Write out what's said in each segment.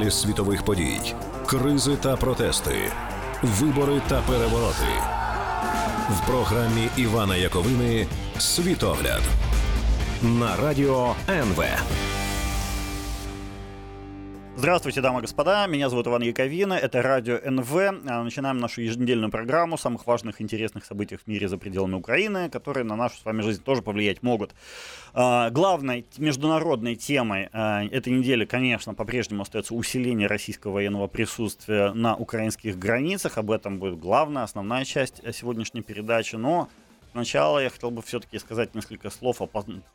Аналіз світових подій, кризи та протести, вибори та перевороти. В програмі Івана Яковини Світогляд на радіо НВ. Здравствуйте, дамы и господа. Меня зовут Иван Яковина. Это радио НВ. А, начинаем нашу еженедельную программу самых важных, интересных событий в мире за пределами Украины, которые на нашу с вами жизнь тоже повлиять могут. А, главной международной темой а, этой недели, конечно, по-прежнему остается усиление российского военного присутствия на украинских границах. Об этом будет главная, основная часть сегодняшней передачи. Но Сначала я хотел бы все-таки сказать несколько слов о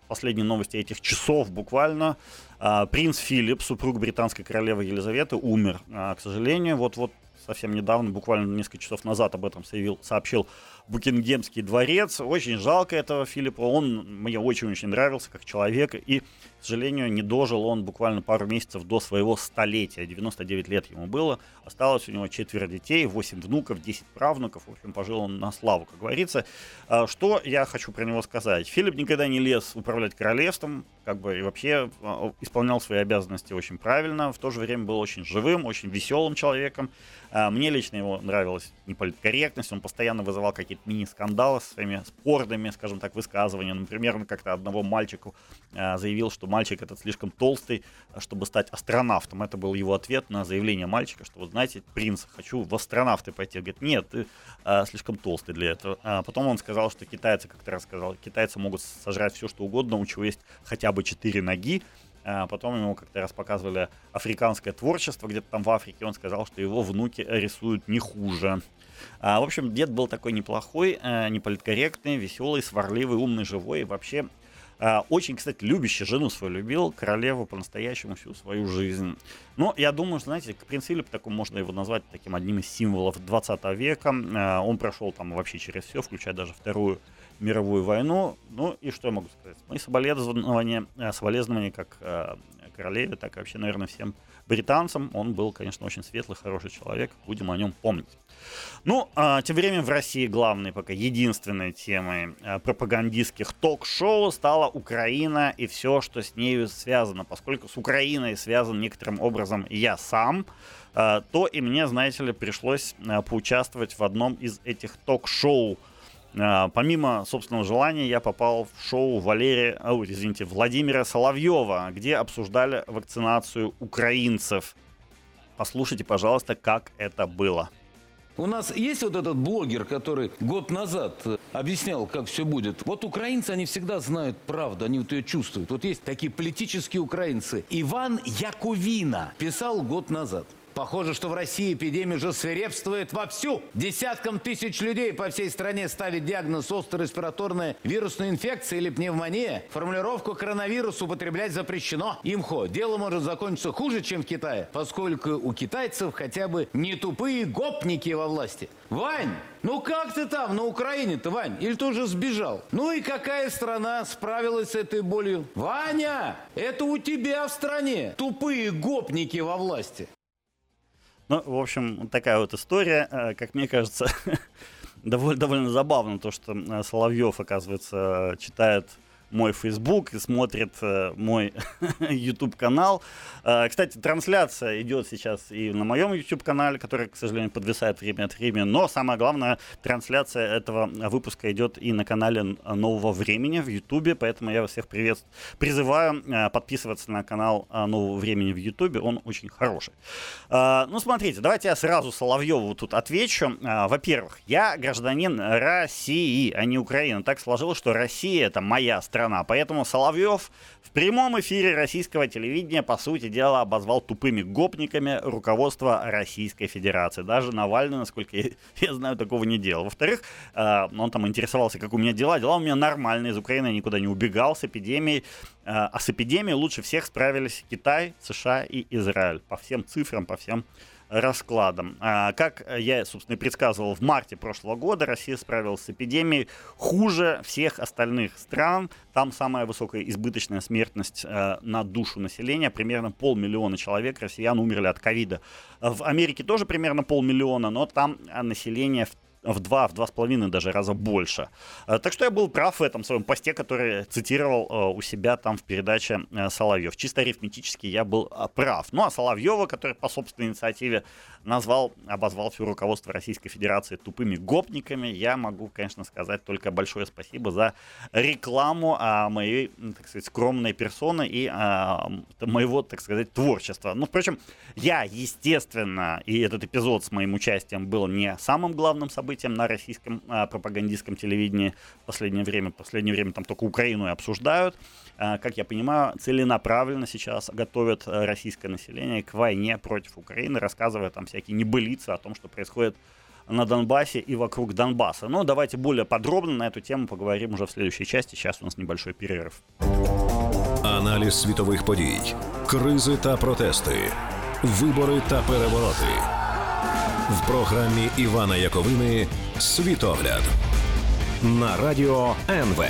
последней новости этих часов буквально. А, принц Филипп, супруг британской королевы Елизаветы, умер, а, к сожалению. Вот-вот совсем недавно, буквально несколько часов назад об этом сообщил, сообщил Букингемский дворец. Очень жалко этого Филиппа. Он мне очень-очень нравился как человек. И, к сожалению, не дожил он буквально пару месяцев до своего столетия. 99 лет ему было. Осталось у него четверо детей, 8 внуков, 10 правнуков. В общем, пожил он на славу, как говорится. А, что я хочу про него сказать? Филипп никогда не лез управлять королевством. Как бы и вообще а, исполнял свои обязанности очень правильно. В то же время был очень живым, очень веселым человеком. А, мне лично его нравилась неполиткорректность. Он постоянно вызывал какие какие-то мини-скандалы со своими спорными, скажем так, высказываниями. Например, он как-то одного мальчику э, заявил, что мальчик этот слишком толстый, э, чтобы стать астронавтом. Это был его ответ на заявление мальчика, что, вот знаете, принц, хочу в астронавты пойти. Он говорит, нет, ты э, слишком толстый для этого. А потом он сказал, что китайцы, как-то рассказал, китайцы могут сожрать все, что угодно, у чего есть хотя бы четыре ноги, а потом ему как-то раз показывали африканское творчество где-то там в Африке. Он сказал, что его внуки рисуют не хуже. А, в общем, дед был такой неплохой, э, неполиткорректный, веселый, сварливый, умный, живой. И вообще э, очень, кстати, любящий жену свою любил, королеву по-настоящему всю свою жизнь. Но я думаю, что, знаете, принц Филипп, таком можно его назвать таким одним из символов 20 века. Э, он прошел там вообще через все, включая даже Вторую мировую войну. Ну и что я могу сказать? Мои соболезнования, соболезнования как королеве, так и вообще, наверное, всем британцам. Он был, конечно, очень светлый, хороший человек. Будем о нем помнить. Ну, а, тем временем в России главной, пока единственной темой а, пропагандистских ток-шоу стала Украина и все, что с нею связано. Поскольку с Украиной связан некоторым образом я сам, а, то и мне, знаете ли, пришлось а, поучаствовать в одном из этих ток-шоу. А, помимо собственного желания, я попал в шоу Валерия, о, извините, Владимира Соловьева, где обсуждали вакцинацию украинцев. Послушайте, пожалуйста, как это было. У нас есть вот этот блогер, который год назад объяснял, как все будет. Вот украинцы, они всегда знают правду, они вот ее чувствуют. Вот есть такие политические украинцы. Иван Яковина писал год назад. Похоже, что в России эпидемия уже свирепствует вовсю. Десяткам тысяч людей по всей стране ставить диагноз острая респираторная вирусная инфекция или пневмония. Формулировку коронавирус употреблять запрещено. Имхо, дело может закончиться хуже, чем в Китае, поскольку у китайцев хотя бы не тупые гопники во власти. Вань, ну как ты там на Украине-то, Вань? Или ты уже сбежал? Ну и какая страна справилась с этой болью? Ваня, это у тебя в стране тупые гопники во власти. Ну, в общем, такая вот история, э, как мне кажется, довольно, довольно забавно то, что э, Соловьев, оказывается, читает мой Facebook и смотрит э, мой YouTube канал. Э, кстати, трансляция идет сейчас и на моем YouTube канале, который, к сожалению, подвисает время от времени. Но самое главное, трансляция этого выпуска идет и на канале Нового Времени в YouTube. Поэтому я вас всех привет, призываю э, подписываться на канал э, Нового Времени в YouTube. Он очень хороший. Э, ну, смотрите, давайте я сразу Соловьеву тут отвечу. Э, во-первых, я гражданин России, а не Украины. Так сложилось, что Россия это моя страна страна. Поэтому Соловьев в прямом эфире российского телевидения, по сути дела, обозвал тупыми гопниками руководство Российской Федерации. Даже Навальный, насколько я, знаю, такого не делал. Во-вторых, э, он там интересовался, как у меня дела. Дела у меня нормальные. Из Украины я никуда не убегал с эпидемией. Э, а с эпидемией лучше всех справились Китай, США и Израиль. По всем цифрам, по всем раскладом. А, как я, собственно, и предсказывал в марте прошлого года, Россия справилась с эпидемией хуже всех остальных стран. Там самая высокая избыточная смертность э, на душу населения. Примерно полмиллиона человек, россиян, умерли от ковида. В Америке тоже примерно полмиллиона, но там население в в два, в два с половиной даже раза больше. Так что я был прав в этом своем посте, который цитировал у себя там в передаче Соловьев. Чисто арифметически я был прав. Ну а Соловьева, который по собственной инициативе назвал, обозвал все руководство Российской Федерации тупыми гопниками, я могу, конечно, сказать только большое спасибо за рекламу а, моей, так сказать, скромной персоны и а, моего, так сказать, творчества. Ну, впрочем, я, естественно, и этот эпизод с моим участием был не самым главным событием на российском а, пропагандистском телевидении в последнее время. В последнее время там только Украину и обсуждают. А, как я понимаю, целенаправленно сейчас готовят э, российское население к войне против Украины, рассказывая там всякие небылицы о том, что происходит на Донбассе и вокруг Донбасса. Но давайте более подробно на эту тему поговорим уже в следующей части. Сейчас у нас небольшой перерыв. Аналіз світових подій, кризи та протести, вибори та перевороти в програмі Івана Яковини Світогляд на радіо НВ.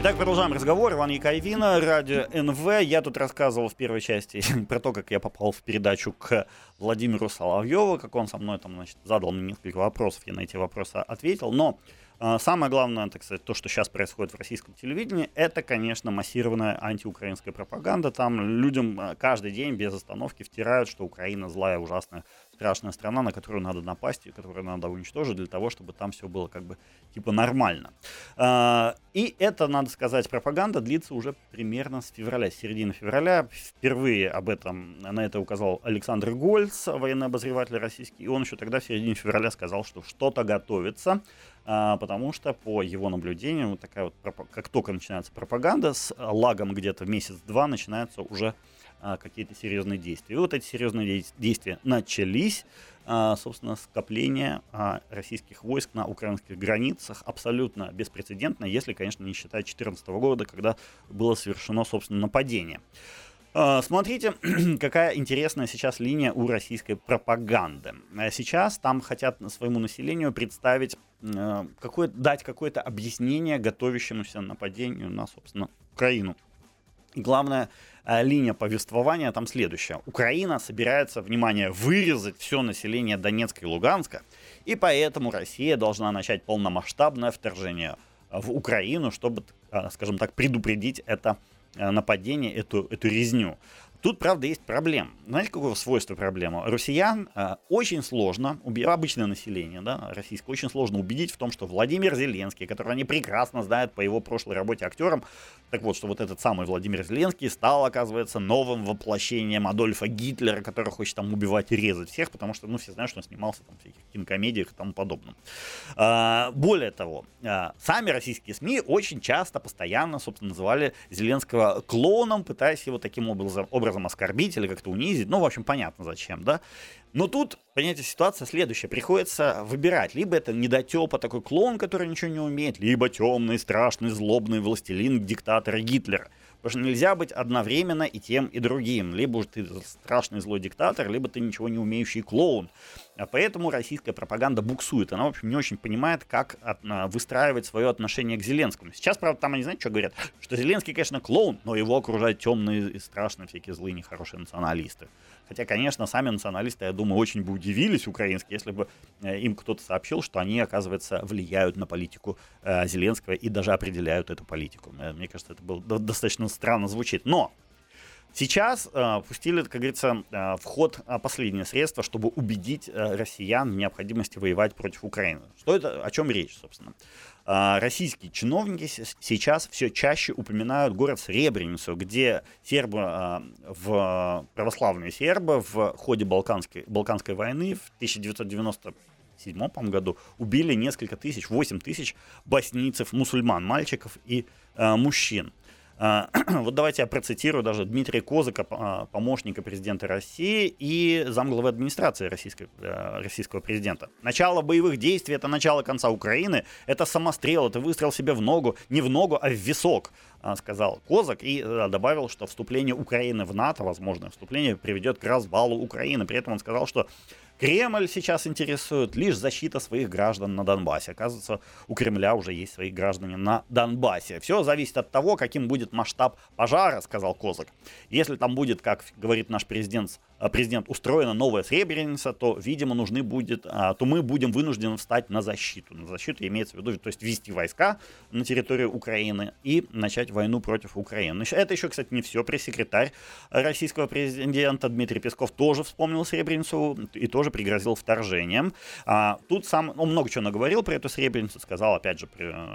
Итак, продолжаем разговор. Иван Яковина, радио НВ. Я тут рассказывал в первой части про то, как я попал в передачу к Владимиру Соловьеву, как он со мной там, значит, задал мне несколько вопросов, я на эти вопросы ответил. Но э, самое главное, так сказать, то, что сейчас происходит в российском телевидении, это, конечно, массированная антиукраинская пропаганда. Там людям э, каждый день без остановки втирают, что Украина злая, ужасная страшная страна, на которую надо напасть и которую надо уничтожить для того, чтобы там все было как бы типа нормально. А, и это, надо сказать, пропаганда длится уже примерно с февраля, с середины февраля. Впервые об этом, на это указал Александр Гольц, военный обозреватель российский, и он еще тогда в середине февраля сказал, что что-то готовится, а, потому что по его наблюдениям, вот такая вот, как только начинается пропаганда, с лагом где-то месяц-два начинается уже а, какие-то серьезные действия. И вот эти серьезные действия начались, а, собственно, скопление а, российских войск на украинских границах абсолютно беспрецедентно, если, конечно, не считать 2014 года, когда было совершено, собственно, нападение. Смотрите, какая интересная сейчас линия у российской пропаганды. Сейчас там хотят своему населению представить, какое, дать какое-то объяснение готовящемуся нападению на, собственно, Украину. Главное, линия повествования там следующая. Украина собирается, внимание, вырезать все население Донецка и Луганска, и поэтому Россия должна начать полномасштабное вторжение в Украину, чтобы, э, скажем так, предупредить это э, нападение, эту, эту резню. Тут, правда, есть проблема. Знаете, какого свойства проблема? Россиян э, очень сложно, обычное население, да, российское, очень сложно убедить в том, что Владимир Зеленский, которого они прекрасно знают по его прошлой работе актером, так вот, что вот этот самый Владимир Зеленский стал, оказывается, новым воплощением Адольфа Гитлера, который хочет там убивать и резать всех, потому что, ну, все знают, что он снимался там в всяких кинокомедиях и тому подобном. Э, более того, э, сами российские СМИ очень часто, постоянно, собственно, называли Зеленского клоуном, пытаясь его таким образом, образом оскорбить или как-то унизить. Ну, в общем, понятно зачем, да. Но тут, понимаете, ситуация следующая. Приходится выбирать. Либо это недотепа, такой клоун, который ничего не умеет, либо темный, страшный, злобный властелин диктатора Гитлера. Потому что нельзя быть одновременно и тем, и другим. Либо ты страшный злой диктатор, либо ты ничего не умеющий клоун. А поэтому российская пропаганда буксует. Она, в общем, не очень понимает, как от, выстраивать свое отношение к Зеленскому. Сейчас, правда, там они, знаете, что говорят? Что Зеленский, конечно, клоун, но его окружают темные и страшные всякие злые, нехорошие националисты. Хотя, конечно, сами националисты, я думаю, очень бы удивились украинские, если бы э, им кто-то сообщил, что они, оказывается, влияют на политику э, Зеленского и даже определяют эту политику. Э, мне кажется, это было достаточно странно звучит. Но Сейчас э, пустили, как говорится, э, в э, последнее средство, чтобы убедить э, россиян в необходимости воевать против Украины. Что это, о чем речь, собственно? Э, российские чиновники сейчас все чаще упоминают город Сребреницу, где сербы, э, в, православные сербы в ходе Балканской, Балканской войны в 1990 1997 году убили несколько тысяч, 8 тысяч боснийцев, мусульман, мальчиков и э, мужчин. вот давайте я процитирую даже Дмитрия Козыка, а, помощника президента России и замглавы администрации э, российского президента. Начало боевых действий — это начало конца Украины, это самострел, это выстрел себе в ногу, не в ногу, а в висок, а, сказал Козак и э, добавил, что вступление Украины в НАТО, возможное вступление, приведет к развалу Украины. При этом он сказал, что Кремль сейчас интересует лишь защита своих граждан на Донбассе. Оказывается, у Кремля уже есть свои граждане на Донбассе. Все зависит от того, каким будет масштаб пожара, сказал Козак. Если там будет, как говорит наш президент, президент, устроена новая Сребреница, то, видимо, нужны будет, а, то мы будем вынуждены встать на защиту. На защиту имеется в виду, то есть ввести войска на территорию Украины и начать войну против Украины. Это еще, кстати, не все. Пресс-секретарь российского президента Дмитрий Песков тоже вспомнил Сребреницу и тоже пригрозил вторжением. А, тут сам, он много чего наговорил про эту Сребреницу, сказал, опять же,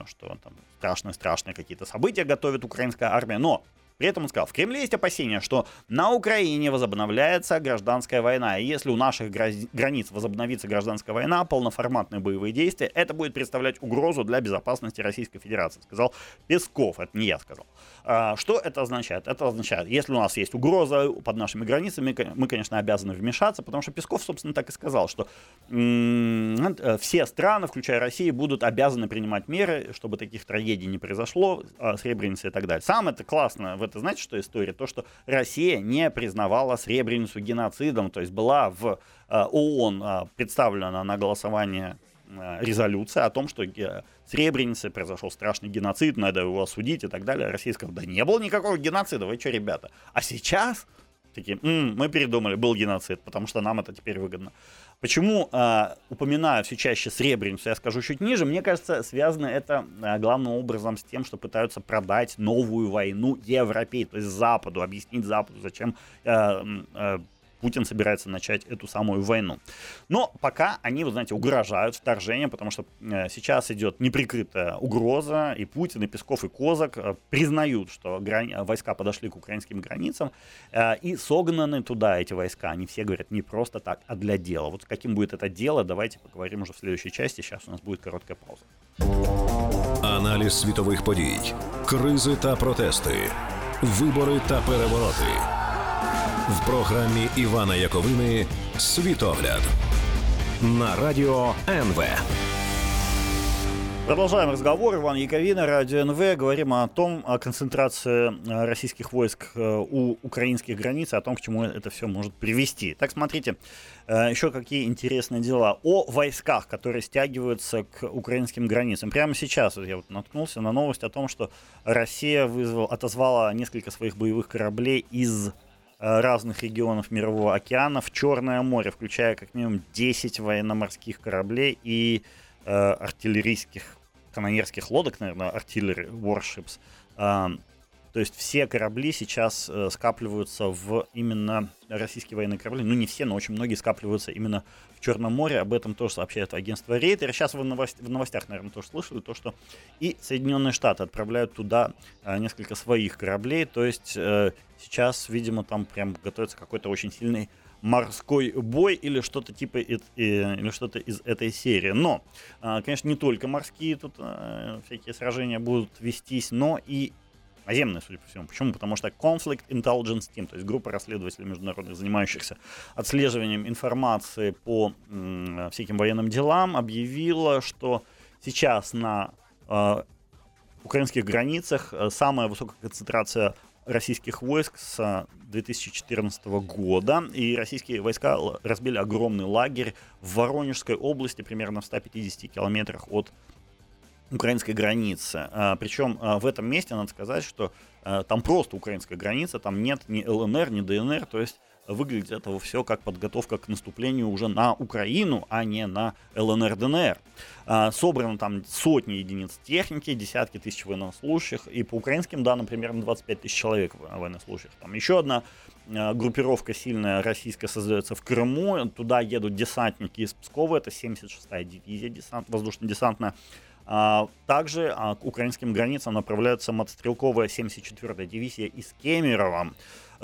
что там страшные-страшные какие-то события готовит украинская армия, но при этом он сказал, в Кремле есть опасения, что на Украине возобновляется гражданская война. И если у наших границ возобновится гражданская война, полноформатные боевые действия, это будет представлять угрозу для безопасности Российской Федерации, сказал Песков. Это не я сказал. А, что это означает? Это означает, если у нас есть угроза под нашими границами, мы, конечно, обязаны вмешаться, потому что Песков, собственно, так и сказал, что э, все страны, включая Россию, будут обязаны принимать меры, чтобы таких трагедий не произошло, а, Сребреница и так далее. Сам это классно в это знаете, что история? То, что Россия не признавала Сребреницу геноцидом, то есть была в э, ООН э, представлена на голосование резолюция о том, что в Сребренице произошел страшный геноцид, надо его осудить и так далее. Россия сказала, да не было никакого геноцида, вы что, ребята? А сейчас такие, м-м, мы передумали, был геноцид, потому что нам это теперь выгодно. Почему э, упоминаю все чаще Сребреницу, я скажу чуть ниже, мне кажется, связано это э, главным образом с тем, что пытаются продать новую войну Европе, то есть Западу, объяснить Западу, зачем э, э, Путин собирается начать эту самую войну. Но пока они, вы знаете, угрожают вторжением, потому что э, сейчас идет неприкрытая угроза, и Путин, и Песков, и Козак э, признают, что грани... войска подошли к украинским границам, э, и согнаны туда эти войска. Они все говорят не просто так, а для дела. Вот каким будет это дело, давайте поговорим уже в следующей части. Сейчас у нас будет короткая пауза. Аналіз світових подій, кризи та протести, вибори та перевороти в програмі Івана Яковини Світогляд на радіо НВ. Продолжаем разговор. Иван Яковина, Радио НВ. Говорим о том, о концентрации э, российских войск э, у украинских границ, о том, к чему это все может привести. Так, смотрите, э, еще какие интересные дела. О войсках, которые стягиваются к украинским границам. Прямо сейчас я вот наткнулся на новость о том, что Россия вызвал, отозвала несколько своих боевых кораблей из Э, разных регионов Мирового океана в Черное море, включая как минимум 10 военно-морских кораблей и э, артиллерийских канонерских лодок, наверное, artillery warships. Э, то есть все корабли сейчас э, скапливаются в именно российские военные корабли. Ну, не все, но очень многие скапливаются именно в Черном море. Об этом тоже сообщает агентство Рейтер. Сейчас вы в, новостях, наверное, тоже слышали то, что и Соединенные Штаты отправляют туда э, несколько своих кораблей. То есть э, сейчас, видимо, там прям готовится какой-то очень сильный морской бой или что-то типа или что-то из этой серии. Но, э, конечно, не только морские тут э, всякие сражения будут вестись, но и наземная, судя по всему. Почему? Потому что Conflict Intelligence Team, то есть группа расследователей международных, занимающихся отслеживанием информации по м, всяким военным делам, объявила, что сейчас на э, украинских границах э, самая высокая концентрация российских войск с 2014 года, и российские войска разбили огромный лагерь в Воронежской области, примерно в 150 километрах от украинской границы. А, Причем а, в этом месте надо сказать, что а, там просто украинская граница, там нет ни ЛНР, ни ДНР, то есть выглядит это все как подготовка к наступлению уже на Украину, а не на ЛНР, ДНР. Собрано там сотни единиц техники, десятки тысяч военнослужащих, и по украинским данным примерно 25 тысяч человек военнослужащих. Там еще одна группировка сильная российская создается в Крыму, туда едут десантники из Пскова, это 76-я дивизия десант, воздушно-десантная, также а, к украинским границам направляется мотострелковая 74-я дивизия из Кемерово.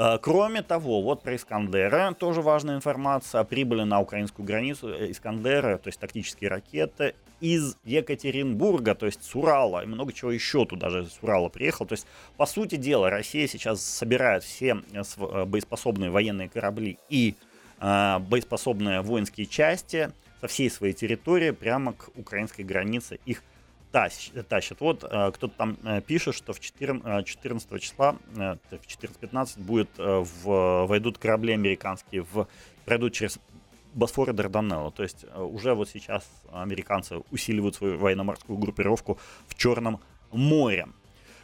А, кроме того, вот про Искандеры тоже важная информация. Прибыли на украинскую границу э, Искандеры, то есть тактические ракеты, из Екатеринбурга, то есть с Урала, и много чего еще туда же с Урала приехал. То есть, по сути дела, Россия сейчас собирает все э, э, боеспособные военные корабли и боеспособные воинские части со всей своей территории прямо к украинской границе. Их тащат. Вот э, кто-то там э, пишет, что в 14, 14 э, числа, в 14-15 будет, в, войдут корабли американские, в, пройдут через Босфор и Дарданелло. То есть уже вот сейчас американцы усиливают свою военно-морскую группировку в Черном море.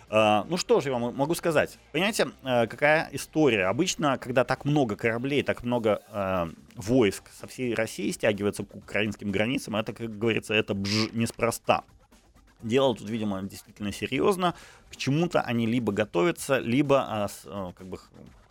А, ну что же я вам могу сказать? Понимаете, а, какая история? Обычно, когда так много кораблей, так много э, войск со всей России стягивается к украинским границам, это, как говорится, это бж неспроста. Дело тут, видимо, действительно серьезно. К чему-то они либо готовятся, либо э, как бы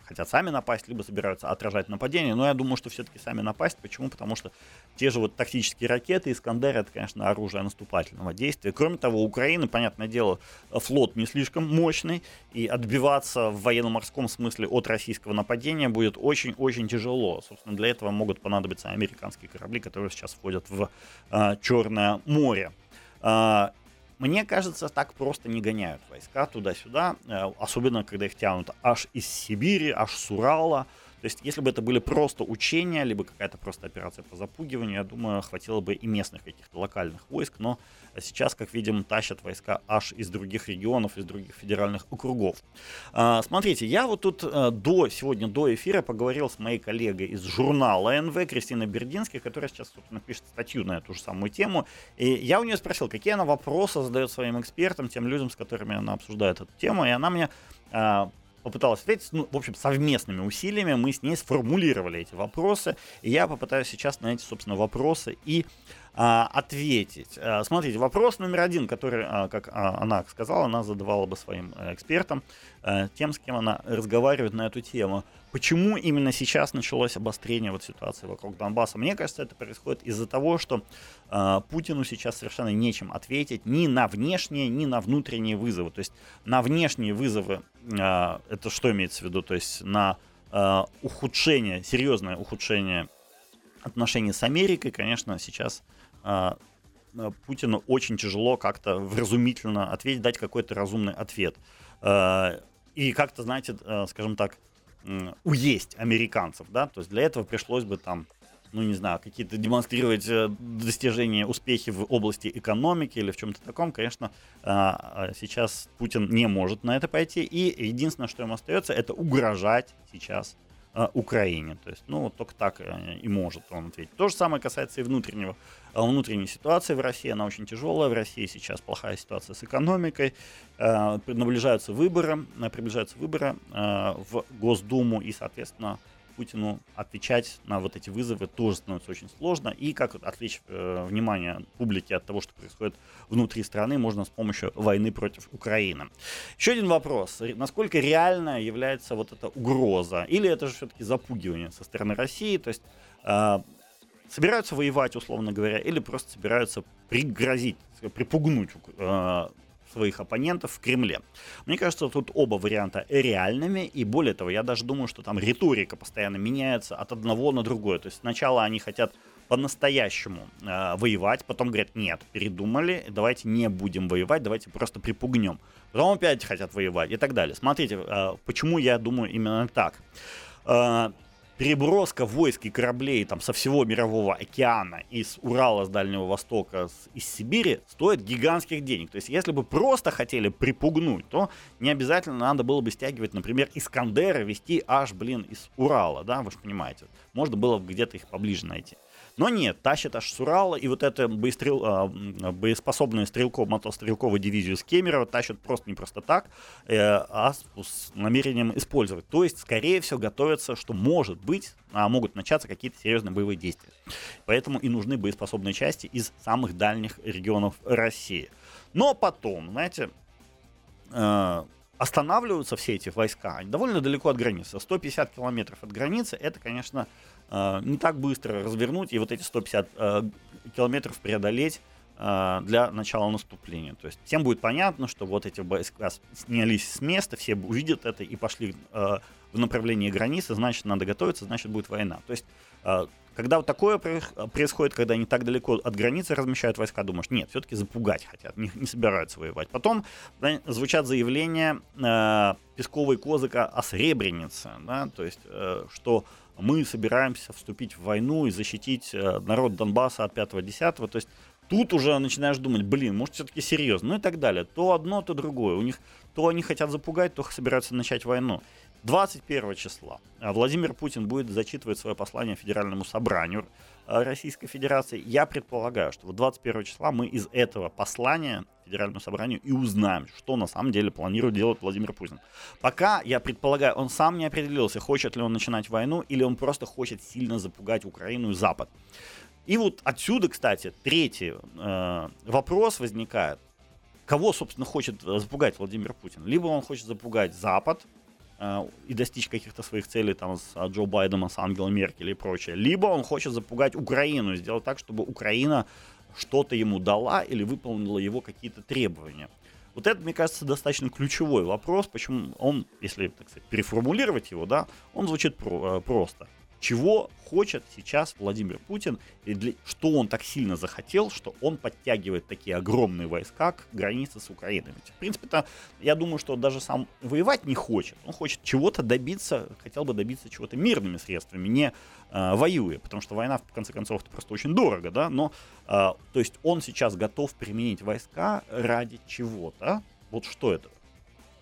хотят сами напасть, либо собираются отражать нападение. Но я думаю, что все-таки сами напасть. Почему? Потому что те же вот тактические ракеты Искандер это, конечно, оружие наступательного действия. Кроме того, у Украины, понятное дело, флот не слишком мощный, и отбиваться в военно-морском смысле от российского нападения будет очень-очень тяжело. Собственно, для этого могут понадобиться американские корабли, которые сейчас входят в э, Черное море. Мне кажется, так просто не гоняют войска туда-сюда, э, особенно когда их тянут аж из Сибири, аж с Урала. То есть, если бы это были просто учения, либо какая-то просто операция по запугиванию, я думаю, хватило бы и местных каких-то локальных войск, но сейчас, как видим, тащат войска аж из других регионов, из других федеральных округов. А, смотрите, я вот тут э, до, сегодня до эфира поговорил с моей коллегой из журнала НВ Кристиной Бердинской, которая сейчас, собственно, пишет статью на эту же самую тему, и я у нее спросил, какие она вопросы задает своим экспертам, тем людям, с которыми она обсуждает эту тему, и она мне а, попыталась ответить, ну, в общем, совместными усилиями мы с ней сформулировали эти вопросы, и я попытаюсь сейчас на эти, собственно, вопросы и а, ответить. А, смотрите, вопрос номер один, который, а, как а, она сказала, она задавала бы своим э, экспертам, а, тем, с кем она разговаривает на эту тему. Почему именно сейчас началось обострение вот ситуации вокруг Донбасса? Мне кажется, это происходит из-за того, что э, Путину сейчас совершенно нечем ответить ни на внешние, ни на внутренние вызовы. То есть на внешние вызовы, э, это что имеется в виду? То есть на э, ухудшение, серьезное ухудшение отношений с Америкой, конечно, сейчас Путину очень тяжело как-то вразумительно ответить, дать какой-то разумный ответ. Э, и как-то, знаете, э, скажем так, уесть американцев, да, то есть для этого пришлось бы там, ну не знаю, какие-то демонстрировать э, достижения, успехи в области экономики или в чем-то таком, конечно, а, а сейчас Путин не может на это пойти, и единственное, что ему остается, это угрожать сейчас а, Украине. То есть, ну, вот только так э, и может он ответить. То же самое касается и внутреннего, а, внутренней ситуации в России. Она очень тяжелая. В России сейчас плохая ситуация с экономикой. Наближаются выборы, приближаются выборы в Госдуму и, соответственно, Путину отвечать на вот эти вызовы тоже становится очень сложно. И как отвлечь э, внимание публики от того, что происходит внутри страны, можно с помощью войны против Украины. Еще один вопрос. Насколько реально является вот эта угроза? Или это же все-таки запугивание со стороны России? То есть э, собираются воевать, условно говоря, или просто собираются пригрозить, припугнуть э, своих оппонентов в Кремле. Мне кажется, тут оба варианта реальными, и более того, я даже думаю, что там риторика постоянно меняется от одного на другое. То есть сначала они хотят по-настоящему э, воевать, потом говорят, нет, передумали, давайте не будем воевать, давайте просто припугнем. Потом опять хотят воевать и так далее. Смотрите, э, почему я думаю именно так. Э, переброска войск и кораблей там со всего мирового океана из Урала, с Дальнего Востока, с, из Сибири стоит гигантских денег. То есть, если бы просто хотели припугнуть, то не обязательно надо было бы стягивать, например, Искандера вести аж, блин, из Урала, да, вы же понимаете. Можно было бы где-то их поближе найти. Но нет, тащит аж с Урала, и вот эту боестрел, а, боеспособную стрелков, мотострелковую дивизию с Кемерово тащат просто не просто так, э, а с, с намерением использовать. То есть, скорее всего, готовятся, что может быть, а могут начаться какие-то серьезные боевые действия. Поэтому и нужны боеспособные части из самых дальних регионов России. Но потом, знаете, э, останавливаются все эти войска довольно далеко от границы. 150 километров от границы, это, конечно, э, не так быстро развернуть и вот эти 150 э, километров преодолеть э, для начала наступления. То есть всем будет понятно, что вот эти войска снялись с места, все увидят это и пошли в направлении границы, значит, надо готовиться, значит, будет война. То есть когда вот такое происходит, когда они так далеко от границы размещают войска, думаешь, нет, все-таки запугать хотят, не, не собираются воевать. Потом да, звучат заявления э, Пескова и Козыка о Сребренице, да, то есть, э, что мы собираемся вступить в войну и защитить э, народ Донбасса от 5-10. То есть тут уже начинаешь думать, блин, может все-таки серьезно, ну и так далее. То одно, то другое. У них то они хотят запугать, то собираются начать войну. 21 числа Владимир Путин будет зачитывать свое послание Федеральному собранию Российской Федерации. Я предполагаю, что вот 21 числа мы из этого послания Федеральному собранию и узнаем, что на самом деле планирует делать Владимир Путин. Пока, я предполагаю, он сам не определился, хочет ли он начинать войну, или он просто хочет сильно запугать Украину и Запад. И вот отсюда, кстати, третий э, вопрос возникает. Кого, собственно, хочет запугать Владимир Путин? Либо он хочет запугать Запад, э, и достичь каких-то своих целей там с Джо Байденом, с Ангелой Меркель и прочее. Либо он хочет запугать Украину, сделать так, чтобы Украина что-то ему дала или выполнила его какие-то требования. Вот это, мне кажется, достаточно ключевой вопрос, почему он, если так сказать, переформулировать его, да, он звучит про, э, просто чего хочет сейчас Владимир Путин и для, что он так сильно захотел, что он подтягивает такие огромные войска к границе с Украиной. Ведь, в принципе-то, я думаю, что даже сам воевать не хочет. Он хочет чего-то добиться, хотел бы добиться чего-то мирными средствами, не э, воюя, потому что война, в конце концов, это просто очень дорого, да, но, э, то есть он сейчас готов применить войска ради чего-то. Вот что это?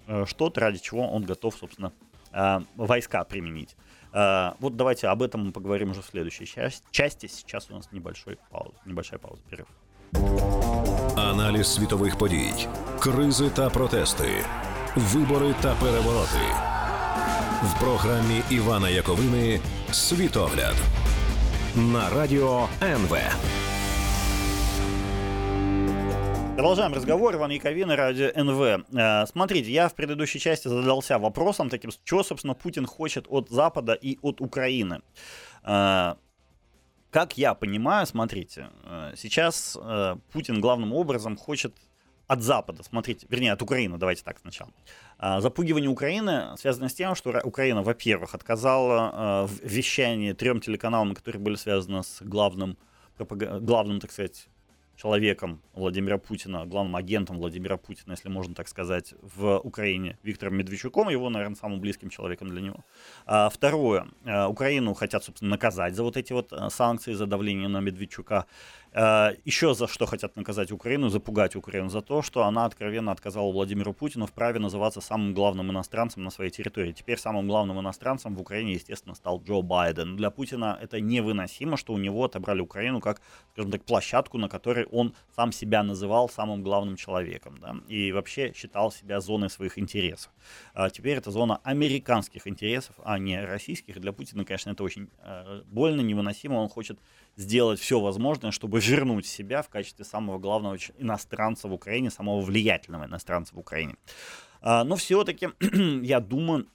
Э, что-то, ради чего он готов, собственно, э, войска применить. А, вот давайте об этом мы поговорим уже в следующей части. Сейчас у нас небольшой пауз, небольшая пауза, перерыв. Аналіз світових подій, кризи та протести, вибори та перевороти в програмі Івана Яковини Світогляд на радіо НВ. Продолжаем разговор. Иван Яковин, радио НВ. Э, смотрите, я в предыдущей части задался вопросом таким, чего, собственно, Путин хочет от Запада и от Украины. Э, как я понимаю, смотрите, э, сейчас Путин главным образом хочет от Запада, смотрите, вернее, от Украины, давайте так сначала. Запугивание Украины связано с тем, что Украина, во-первых, отказала в вещании трем телеканалам, которые были связаны с главным, главным, так сказать, человеком Владимира Путина, главным агентом Владимира Путина, если можно так сказать, в Украине, Виктором Медведчуком, его, наверное, самым близким человеком для него. А, второе. А, Украину хотят, собственно, наказать за вот эти вот а, санкции, за давление на Медведчука. Э, Еще за что хотят наказать Украину, запугать Украину, за то, что она откровенно отказала Владимиру Путину в праве называться самым главным иностранцем на своей территории. Теперь самым главным иностранцем в Украине, естественно, стал Джо Байден. Для Путина это невыносимо, что у него отобрали Украину как, скажем так, площадку, на которой он сам себя называл самым главным человеком. Да, и вообще считал себя зоной своих интересов. А теперь это зона американских интересов, а не российских. Для Путина, конечно, это очень э, больно, невыносимо. Он хочет сделать все возможное, чтобы вернуть себя в качестве самого главного иностранца в Украине, самого влиятельного иностранца в Украине. А, но все-таки, я думаю,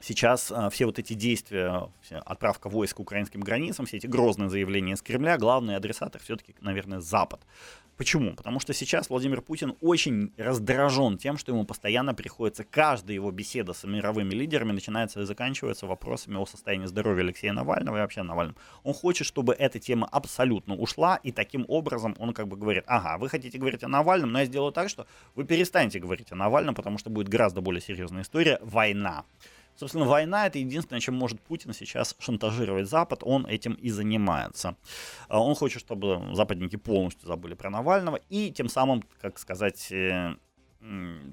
сейчас а, все вот эти действия, отправка войск к украинским границам, все эти грозные заявления из Кремля, главный адресатор все-таки, наверное, Запад. Почему? Потому что сейчас Владимир Путин очень раздражен тем, что ему постоянно приходится, каждая его беседа с мировыми лидерами начинается и заканчивается вопросами о состоянии здоровья Алексея Навального и вообще Навального. Он хочет, чтобы эта тема абсолютно ушла, и таким образом он как бы говорит, ага, вы хотите говорить о Навальном, но я сделаю так, что вы перестанете говорить о Навальном, потому что будет гораздо более серьезная история – война. Собственно, война это единственное, чем может Путин сейчас шантажировать Запад. Он этим и занимается. А, он хочет, чтобы западники полностью забыли про Навального и тем самым, как сказать, э,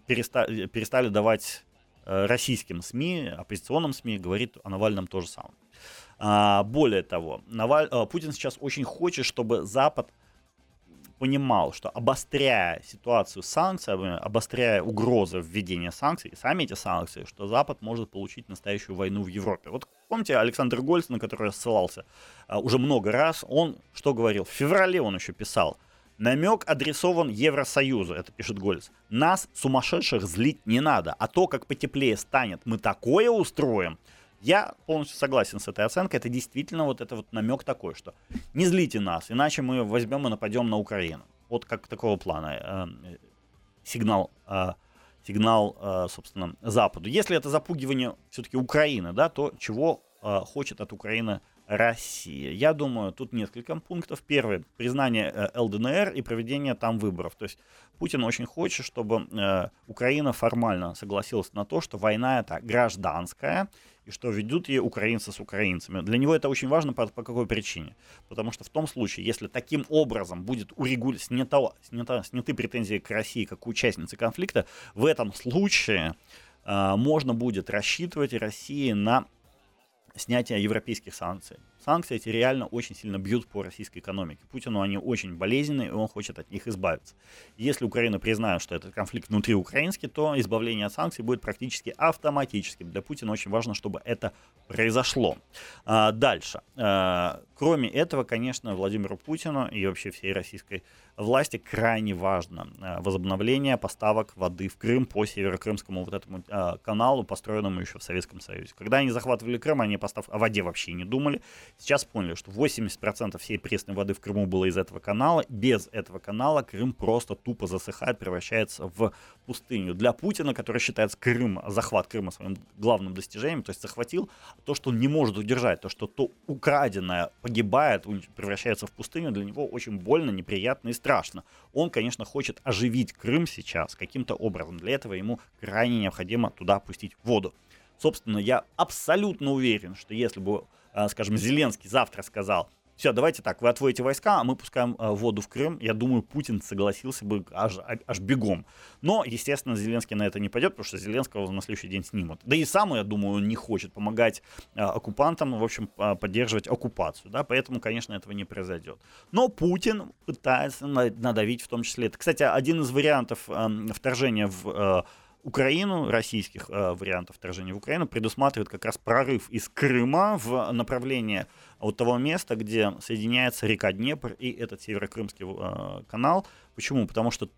перестали, перестали давать э, российским СМИ, оппозиционным СМИ, говорит о Навальном то же самое. А, более того, Наваль... Э, Путин сейчас очень хочет, чтобы Запад понимал, что обостряя ситуацию с санкциями, обостряя угрозы введения санкций, сами эти санкции, что Запад может получить настоящую войну в Европе. Вот помните Александр Гольц, на который я ссылался а, уже много раз, он что говорил? В феврале он еще писал, Намек адресован Евросоюзу, это пишет Гольц. Нас, сумасшедших, злить не надо, а то, как потеплее станет, мы такое устроим, я полностью согласен с этой оценкой. Это действительно вот это вот намек такой, что не злите нас, иначе мы возьмем и нападем на Украину. Вот как такого плана э, сигнал, э, сигнал, э, собственно, Западу. Если это запугивание все-таки Украины, да, то чего э, хочет от Украины Россия. Я думаю, тут несколько пунктов. Первый — признание э, ЛДНР и проведение там выборов. То есть Путин очень хочет, чтобы э, Украина формально согласилась на то, что война это гражданская, и что ведут ее украинцы с украинцами. Для него это очень важно по, по какой причине? Потому что в том случае, если таким образом будет урегуль... снято, снято, сняты претензии к России как участнице конфликта, в этом случае можно будет рассчитывать России на снятие европейских санкций. Санкции эти реально очень сильно бьют по российской экономике. Путину они очень болезненные, и он хочет от них избавиться. Если Украина признает, что этот конфликт внутри украинский, то избавление от санкций будет практически автоматическим. Для Путина очень важно, чтобы это произошло. А, дальше. А, кроме этого, конечно, Владимиру Путину и вообще всей российской власти крайне важно а, возобновление поставок воды в Крым по северокрымскому вот этому а, каналу, построенному еще в Советском Союзе. Когда они захватывали Крым, они постав... о воде вообще не думали. Сейчас поняли, что 80% всей пресной воды в Крыму было из этого канала. Без этого канала Крым просто тупо засыхает, превращается в пустыню. Для Путина, который считает Крым, захват Крыма своим главным достижением, то есть захватил то, что он не может удержать, то, что то украденное погибает, превращается в пустыню, для него очень больно, неприятно и страшно. Он, конечно, хочет оживить Крым сейчас каким-то образом. Для этого ему крайне необходимо туда пустить воду. Собственно, я абсолютно уверен, что если бы скажем, Зеленский завтра сказал, все, давайте так, вы отводите войска, а мы пускаем э, воду в Крым. Я думаю, Путин согласился бы аж, аж бегом. Но, естественно, Зеленский на это не пойдет, потому что Зеленского на следующий день снимут. Да и сам, я думаю, он не хочет помогать э, оккупантам, в общем, э, поддерживать оккупацию. Да? Поэтому, конечно, этого не произойдет. Но Путин пытается надавить в том числе. Это, кстати, один из вариантов э, вторжения в... Э, Украину, российских э, вариантов вторжения в Украину, предусматривает как раз прорыв из Крыма в направление от того места, где соединяется река Днепр и этот северокрымский э, канал. Почему? Потому что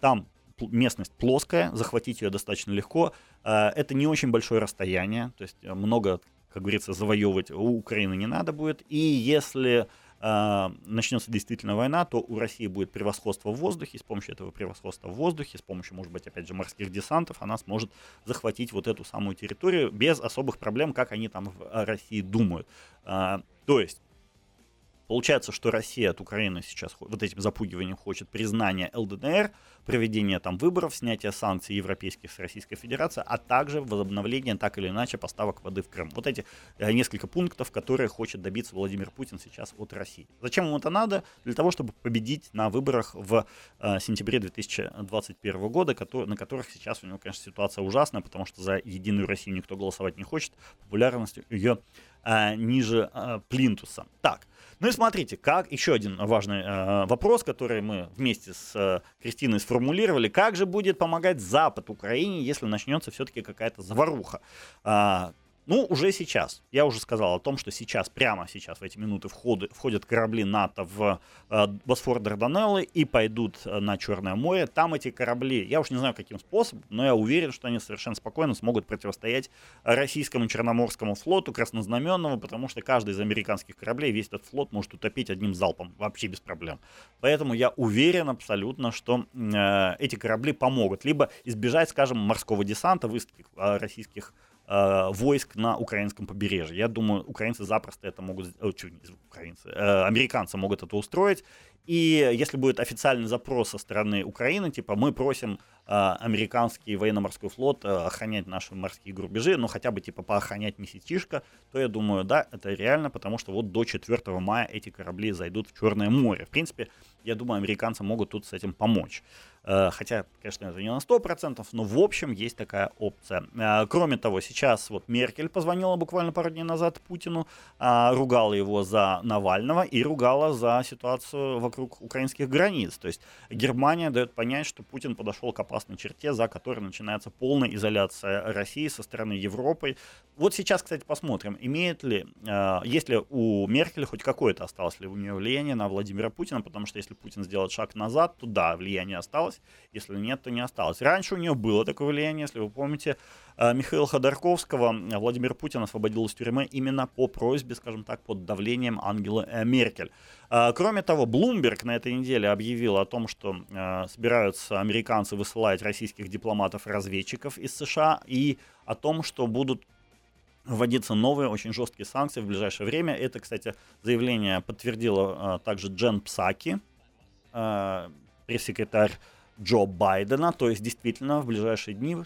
там местность плоская, захватить ее достаточно легко. Э, это не очень большое расстояние, то есть много, как говорится, завоевывать у Украины не надо будет. И если э, начнется действительно война, то у России будет превосходство в воздухе, с помощью этого превосходства в воздухе, с помощью, может быть, опять же, морских десантов, она сможет захватить вот эту самую территорию без особых проблем, как они там в России думают. Э, то есть Получается, что Россия от Украины сейчас вот этим запугиванием хочет признания ЛДНР, проведения там выборов, снятия санкций европейских с Российской Федерацией, а также возобновления так или иначе поставок воды в Крым. Вот эти э, несколько пунктов, которые хочет добиться Владимир Путин сейчас от России. Зачем ему это надо? Для того, чтобы победить на выборах в э, сентябре 2021 года, на которых сейчас у него, конечно, ситуация ужасная, потому что за Единую Россию никто голосовать не хочет, популярность ее э, ниже э, плинтуса. Так, ну и смотрите, как еще один важный э, вопрос, который мы вместе с э, Кристиной сформулировали, как же будет помогать Запад Украине, если начнется все-таки какая-то заваруха? Э, ну, уже сейчас. Я уже сказал о том, что сейчас, прямо сейчас, в эти минуты входы, входят корабли НАТО в э, Босфор Дарданеллы и пойдут э, на Черное море. Там эти корабли, я уж не знаю каким способом, но я уверен, что они совершенно спокойно смогут противостоять российскому Черноморскому флоту краснознаменному, потому что каждый из американских кораблей, весь этот флот может утопить одним залпом, вообще без проблем. Поэтому я уверен абсолютно, что э, эти корабли помогут либо избежать, скажем, морского десанта, высадки э, российских Э, войск на украинском побережье. Я думаю, украинцы запросто это могут, э, украинцы, э, американцы могут это устроить. И если будет официальный запрос со стороны Украины, типа мы просим э, американский военно-морской флот э, охранять наши морские грубежи, ну хотя бы типа поохранять месячишко, то я думаю, да, это реально, потому что вот до 4 мая эти корабли зайдут в Черное море. В принципе, я думаю, американцы могут тут с этим помочь. Э, хотя, конечно, это не на 100%, но в общем есть такая опция. Э, кроме того, сейчас вот Меркель позвонила буквально пару дней назад Путину, э, ругала его за Навального и ругала за ситуацию вокруг украинских границ. То есть Германия дает понять, что Путин подошел к опасной черте, за которой начинается полная изоляция России со стороны Европы. Вот сейчас, кстати, посмотрим, имеет ли, есть ли у Меркель хоть какое-то осталось ли у нее влияние на Владимира Путина, потому что если Путин сделает шаг назад, то да, влияние осталось, осталось, если нет, то не осталось. Раньше у нее было такое влияние, если вы помните, э, Михаила Ходорковского Владимир Путин освободил из тюрьмы именно по просьбе, скажем так, под давлением Ангелы э, Меркель. Э, кроме того, Блумберг на этой неделе объявил о том, что собираются американцы высылать российских дипломатов-разведчиков из США и о том, что будут вводиться новые очень жесткие санкции в ближайшее время. Это, кстати, заявление подтвердила также Джен Псаки, пресс-секретарь Джо Байдена. То есть, действительно, в ближайшие дни,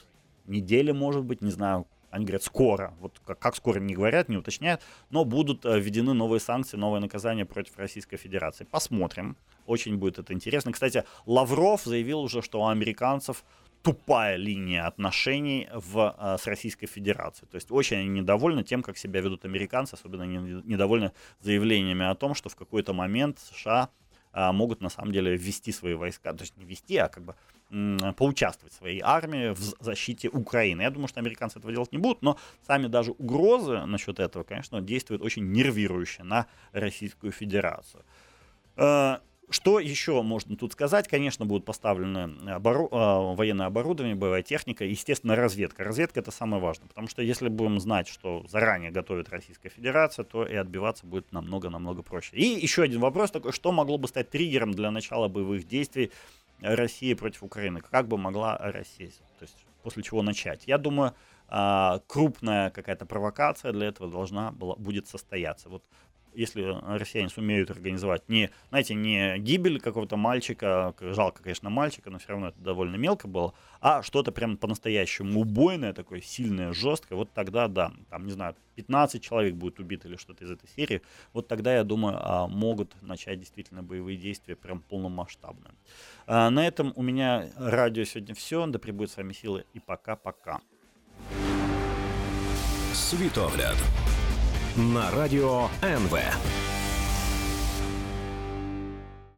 недели, может быть, не знаю, они говорят скоро, вот как, как скоро не говорят, не уточняют, но будут э, введены новые санкции, новые наказания против Российской Федерации. Посмотрим, очень будет это интересно. Кстати, Лавров заявил уже, что у американцев тупая линия отношений в, а, с Российской Федерацией. То есть очень недовольны тем, как себя ведут американцы, особенно недовольны заявлениями о том, что в какой-то момент США могут на самом деле ввести свои войска, то есть не ввести, а как бы поучаствовать в своей армии в защите Украины. Я думаю, что американцы этого делать не будут, но сами даже угрозы насчет этого, конечно, действуют очень нервирующе на Российскую Федерацию. Что еще можно тут сказать? Конечно, будут поставлены обору... А, военное оборудование, боевая техника, естественно, разведка. Разведка это самое важное, потому что если будем знать, что заранее готовит Российская Федерация, то и отбиваться будет намного-намного проще. И еще один вопрос такой, что могло бы стать триггером для начала боевых действий России против Украины? Как бы могла Россия, то есть после чего начать? Я думаю, а, крупная какая-то провокация для этого должна была, будет состояться. Вот если россияне сумеют организовать не, знаете, не гибель какого-то мальчика, жалко, конечно, мальчика, но все равно это довольно мелко было, а что-то прям по-настоящему убойное, такое сильное, жесткое, вот тогда, да, там, не знаю, 15 человек будет убито или что-то из этой серии, вот тогда, я думаю, а, могут начать действительно боевые действия прям полномасштабно. А, на этом у меня радио сегодня все, да пребудет с вами силы и пока-пока. Світогляд на радіо НВ.